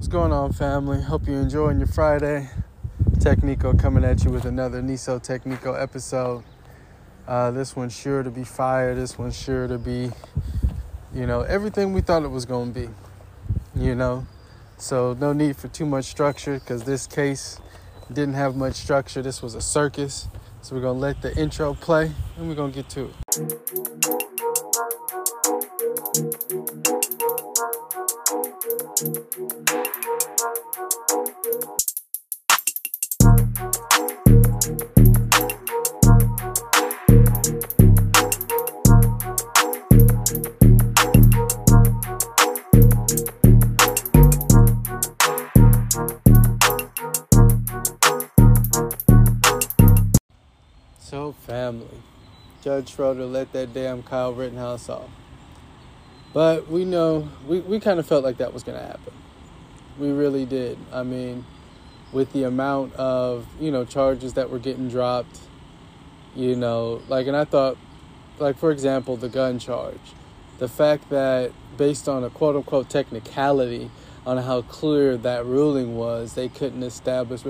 What's going on, family? Hope you're enjoying your Friday. Technico coming at you with another Niso Technico episode. Uh, this one's sure to be fire. This one's sure to be, you know, everything we thought it was going to be, you know. So, no need for too much structure because this case didn't have much structure. This was a circus. So, we're going to let the intro play and we're going to get to it. Judge Schroeder let that damn Kyle Rittenhouse off. But we know, we, we kind of felt like that was going to happen. We really did. I mean, with the amount of, you know, charges that were getting dropped, you know, like, and I thought, like, for example, the gun charge. The fact that, based on a quote unquote technicality on how clear that ruling was, they couldn't establish.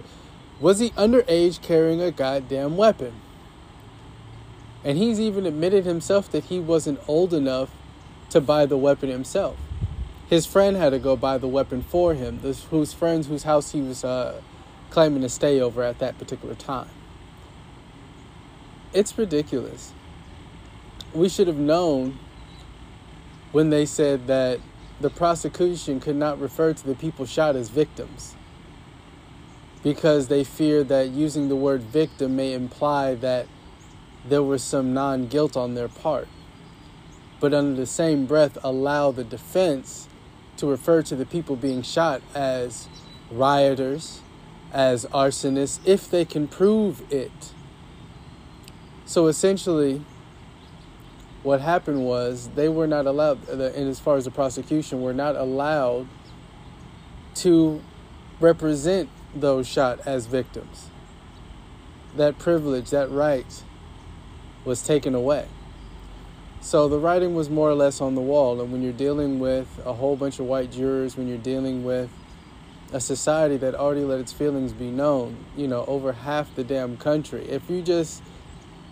Was he underage carrying a goddamn weapon? And he's even admitted himself that he wasn't old enough to buy the weapon himself. His friend had to go buy the weapon for him, this, whose friends whose house he was uh, claiming to stay over at that particular time. It's ridiculous. We should have known when they said that the prosecution could not refer to the people shot as victims because they feared that using the word victim may imply that there was some non guilt on their part. But under the same breath, allow the defense to refer to the people being shot as rioters, as arsonists, if they can prove it. So essentially, what happened was they were not allowed, and as far as the prosecution, were not allowed to represent those shot as victims. That privilege, that right, was taken away. So the writing was more or less on the wall. And when you're dealing with a whole bunch of white jurors, when you're dealing with a society that already let its feelings be known, you know, over half the damn country, if you just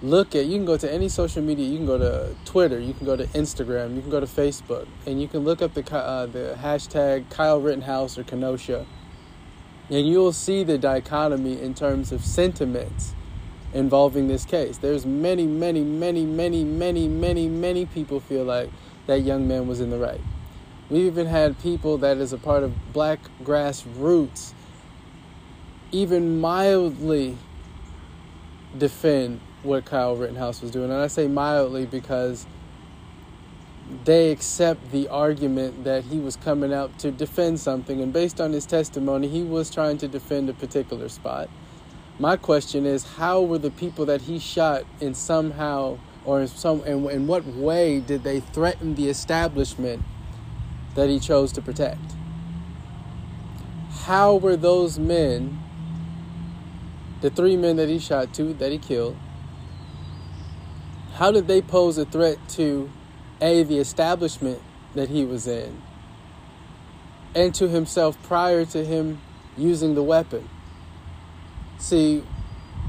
look at, you can go to any social media, you can go to Twitter, you can go to Instagram, you can go to Facebook, and you can look up the, uh, the hashtag Kyle Rittenhouse or Kenosha, and you'll see the dichotomy in terms of sentiments involving this case. There's many, many, many, many, many, many, many people feel like that young man was in the right. We even had people that is a part of black grassroots even mildly defend what Kyle Rittenhouse was doing. And I say mildly because they accept the argument that he was coming out to defend something. And based on his testimony, he was trying to defend a particular spot. My question is, how were the people that he shot in somehow or in some in, in what way did they threaten the establishment that he chose to protect? How were those men, the three men that he shot, two that he killed, how did they pose a threat to a the establishment that he was in and to himself prior to him using the weapon? See,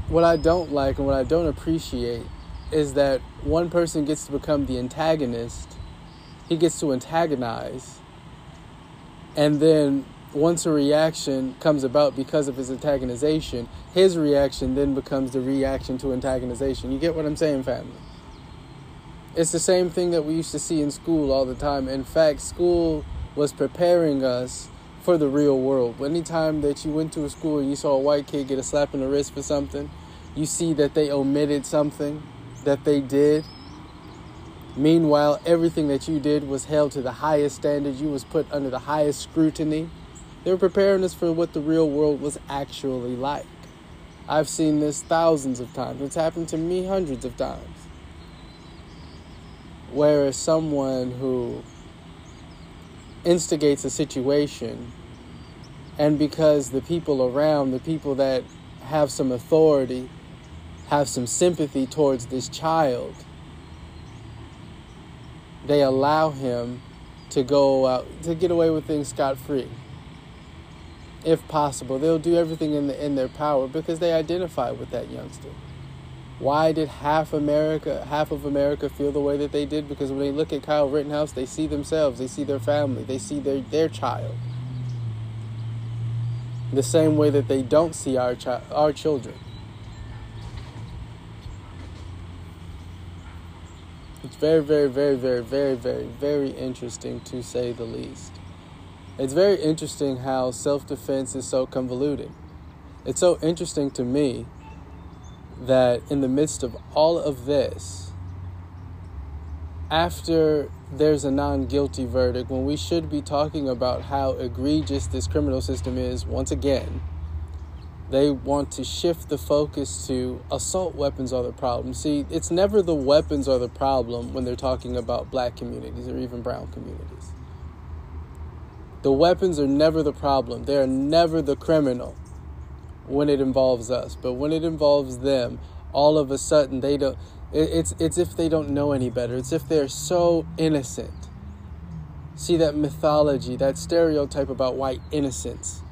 what I don't like and what I don't appreciate is that one person gets to become the antagonist, he gets to antagonize, and then once a reaction comes about because of his antagonization, his reaction then becomes the reaction to antagonization. You get what I'm saying, family? It's the same thing that we used to see in school all the time. In fact, school was preparing us for the real world. Anytime that you went to a school and you saw a white kid get a slap in the wrist for something, you see that they omitted something that they did. Meanwhile, everything that you did was held to the highest standard. You was put under the highest scrutiny. They were preparing us for what the real world was actually like. I've seen this thousands of times. It's happened to me hundreds of times. Whereas someone who instigates a situation and because the people around the people that have some authority have some sympathy towards this child they allow him to go out to get away with things scot free if possible. They'll do everything in the, in their power because they identify with that youngster. Why did half America, half of America, feel the way that they did? Because when they look at Kyle Rittenhouse, they see themselves, they see their family, they see their their child. The same way that they don't see our chi- our children. It's very, very, very, very, very, very, very interesting to say the least. It's very interesting how self defense is so convoluted. It's so interesting to me that in the midst of all of this, after there's a non guilty verdict, when we should be talking about how egregious this criminal system is, once again, they want to shift the focus to assault weapons are the problem. See, it's never the weapons are the problem when they're talking about black communities or even brown communities. The weapons are never the problem. They are never the criminal when it involves us. But when it involves them, all of a sudden they don't it's it's if they don't know any better. It's if they're so innocent. See that mythology, that stereotype about white innocence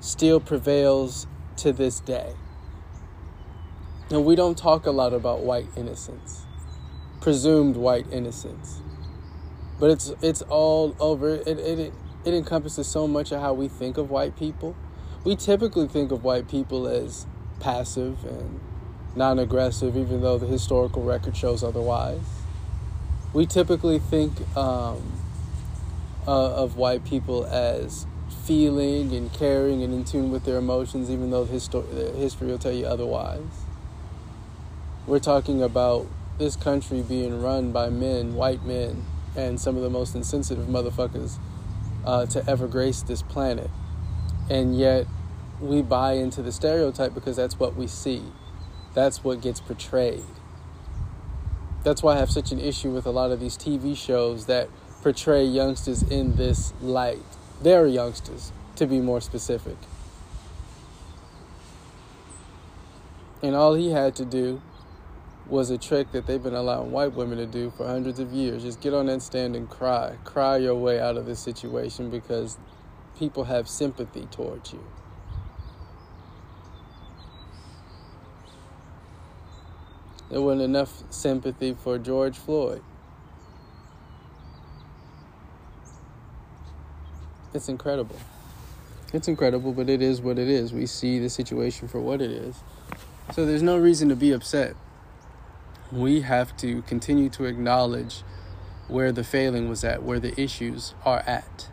still prevails to this day. And we don't talk a lot about white innocence, presumed white innocence. But it's it's all over. It, it, it encompasses so much of how we think of white people we typically think of white people as passive and non aggressive, even though the historical record shows otherwise. We typically think um, uh, of white people as feeling and caring and in tune with their emotions, even though the, histor- the history will tell you otherwise. We're talking about this country being run by men, white men, and some of the most insensitive motherfuckers uh, to ever grace this planet and yet we buy into the stereotype because that's what we see. That's what gets portrayed. That's why I have such an issue with a lot of these TV shows that portray youngsters in this light. They're youngsters, to be more specific. And all he had to do was a trick that they've been allowing white women to do for hundreds of years. Just get on that stand and cry. Cry your way out of this situation because people have sympathy towards you. There wasn't enough sympathy for George Floyd. It's incredible. It's incredible, but it is what it is. We see the situation for what it is. So there's no reason to be upset. We have to continue to acknowledge where the failing was at, where the issues are at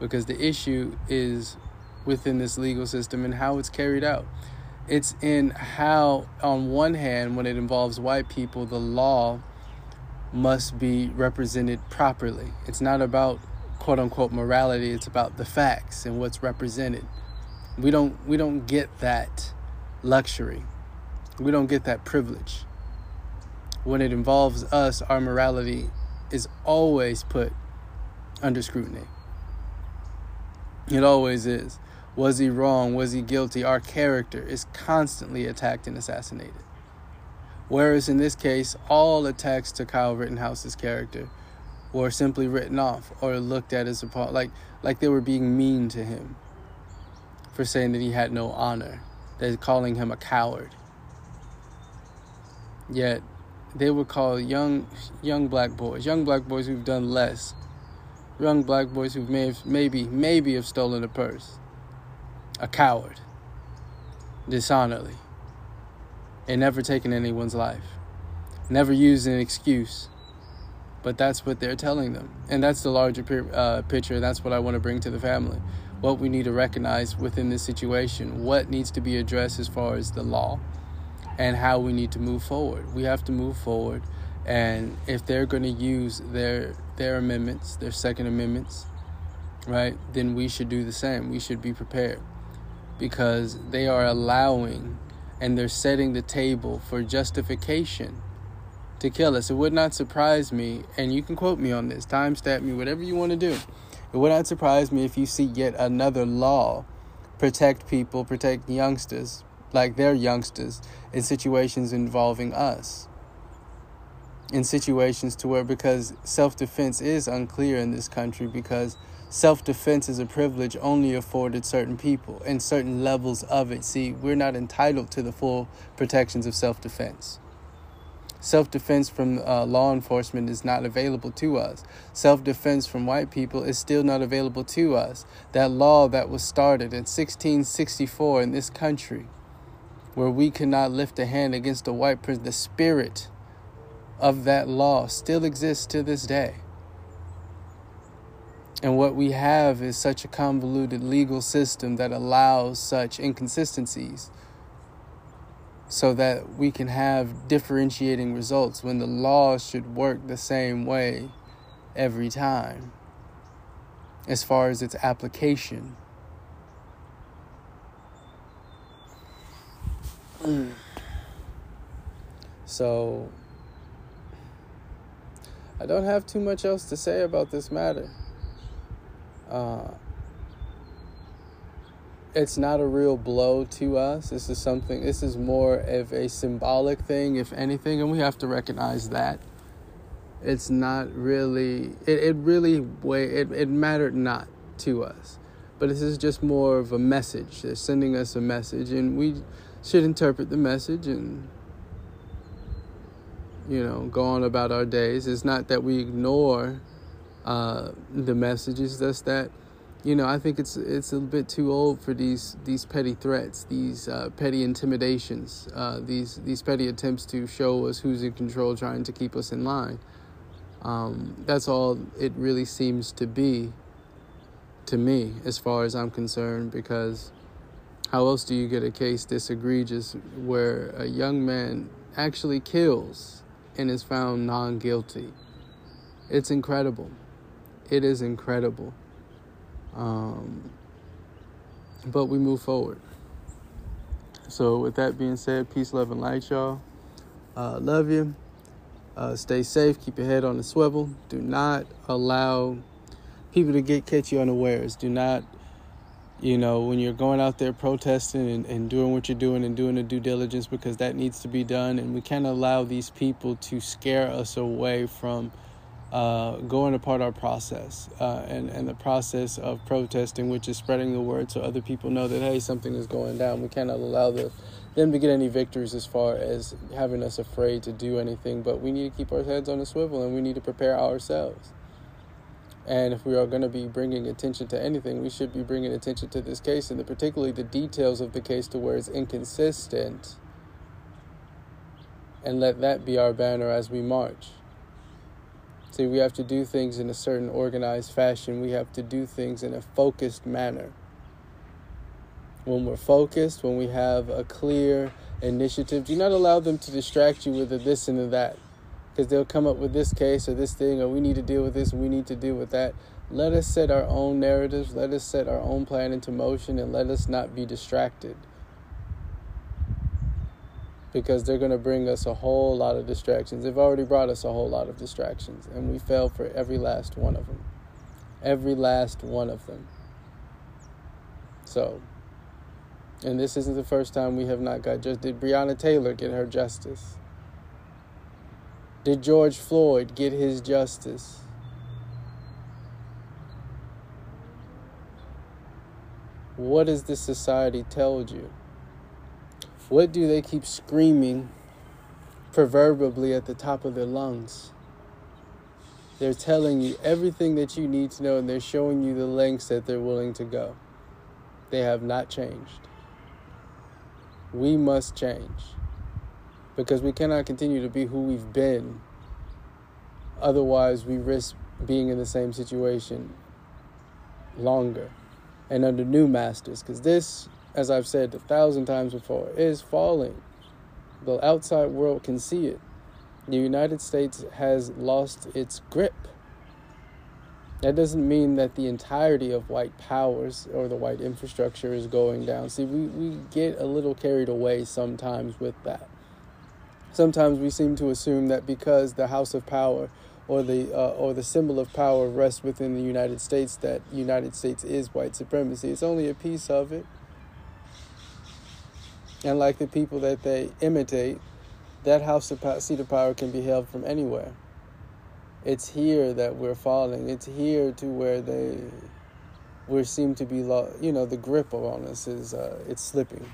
because the issue is within this legal system and how it's carried out. It's in how, on one hand, when it involves white people, the law must be represented properly. It's not about quote unquote morality, it's about the facts and what's represented. We don't we don't get that luxury. We don't get that privilege. When it involves us, our morality is always put under scrutiny. It always is. Was he wrong? Was he guilty? Our character is constantly attacked and assassinated. Whereas in this case, all attacks to Kyle Rittenhouse's character were simply written off or looked at as a like like they were being mean to him for saying that he had no honor. They're calling him a coward. Yet they would call young young black boys, young black boys who've done less young black boys who may have, maybe, maybe have stolen a purse. A coward. Dishonorably. And never taken anyone's life. Never used an excuse. But that's what they're telling them. And that's the larger uh, picture. That's what I want to bring to the family. What we need to recognize within this situation. What needs to be addressed as far as the law. And how we need to move forward. We have to move forward and if they're going to use their their amendments, their second amendments, right, then we should do the same. We should be prepared because they are allowing and they're setting the table for justification to kill us. It would not surprise me, and you can quote me on this, time stamp me, whatever you want to do. It would not surprise me if you see yet another law protect people, protect youngsters, like they're youngsters, in situations involving us in situations to where because self-defense is unclear in this country because self defense is a privilege only afforded certain people and certain levels of it. See, we're not entitled to the full protections of self defense. Self defense from uh, law enforcement is not available to us. Self defense from white people is still not available to us. That law that was started in 1664 in this country, where we cannot lift a hand against a white person, the spirit of that law still exists to this day. And what we have is such a convoluted legal system that allows such inconsistencies so that we can have differentiating results when the law should work the same way every time as far as its application. So, I don't have too much else to say about this matter. Uh, it's not a real blow to us. This is something, this is more of a symbolic thing, if anything, and we have to recognize that. It's not really, it, it really, it, it mattered not to us. But this is just more of a message. They're sending us a message, and we should interpret the message and, you know, go on about our days. It's not that we ignore uh, the messages, just that you know, I think it's it's a bit too old for these these petty threats, these uh, petty intimidations, uh, these these petty attempts to show us who's in control, trying to keep us in line. Um, that's all it really seems to be, to me, as far as I'm concerned. Because how else do you get a case this egregious where a young man actually kills and is found non guilty? It's incredible. It is incredible. Um, but we move forward. So, with that being said, peace, love, and light, y'all. Uh, love you. Uh, stay safe. Keep your head on the swivel. Do not allow people to get catch you unawares. Do not, you know, when you're going out there protesting and, and doing what you're doing and doing the due diligence because that needs to be done. And we can't allow these people to scare us away from uh, going apart our process uh, and, and the process of protesting, which is spreading the word so other people know that, hey, something is going down. We cannot allow the, them to get any victories as far as having us afraid to do anything, but we need to keep our heads on a swivel and we need to prepare ourselves. And if we are going to be bringing attention to anything, we should be bringing attention to this case and the, particularly the details of the case to where it's inconsistent. And let that be our banner as we march. See, we have to do things in a certain organized fashion. We have to do things in a focused manner. When we're focused, when we have a clear initiative, do not allow them to distract you with a this and a that. Because they'll come up with this case or this thing, or we need to deal with this we need to deal with that. Let us set our own narratives, let us set our own plan into motion, and let us not be distracted because they're going to bring us a whole lot of distractions. They've already brought us a whole lot of distractions, and we fell for every last one of them. Every last one of them. So, and this isn't the first time we have not got just. Did Breonna Taylor get her justice? Did George Floyd get his justice? What has this society told you? What do they keep screaming proverbially at the top of their lungs? They're telling you everything that you need to know and they're showing you the lengths that they're willing to go. They have not changed. We must change because we cannot continue to be who we've been. Otherwise, we risk being in the same situation longer and under new masters because this as I've said a thousand times before, is falling. The outside world can see it. The United States has lost its grip. That doesn't mean that the entirety of white powers or the white infrastructure is going down. See, we, we get a little carried away sometimes with that. Sometimes we seem to assume that because the house of power or the uh, or the symbol of power rests within the United States, that United States is white supremacy. It's only a piece of it. And like the people that they imitate, that house of power, seat of power can be held from anywhere. It's here that we're falling. It's here to where they we seem to be, lo- you know, the grip on us is uh, it's slipping,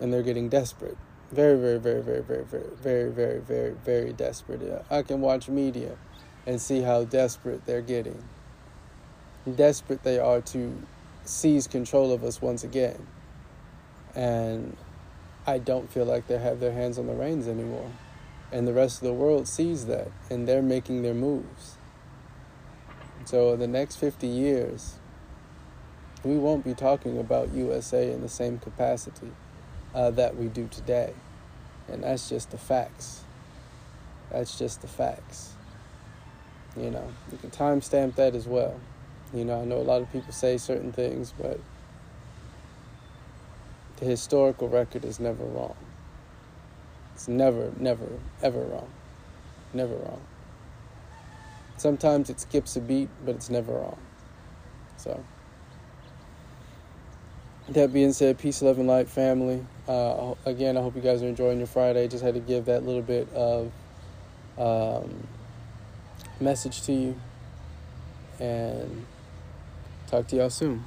and they're getting desperate, very, very, very, very, very, very, very, very, very, very desperate. I can watch media and see how desperate they're getting, desperate they are to seize control of us once again, and I don't feel like they have their hands on the reins anymore. And the rest of the world sees that, and they're making their moves. So, the next 50 years, we won't be talking about USA in the same capacity uh, that we do today. And that's just the facts. That's just the facts. You know, you can timestamp that as well. You know, I know a lot of people say certain things, but the historical record is never wrong. It's never, never, ever wrong. Never wrong. Sometimes it skips a beat, but it's never wrong. So, that being said, peace, love, and light, family. Uh, again, I hope you guys are enjoying your Friday. Just had to give that little bit of um, message to you. And talk to y'all soon.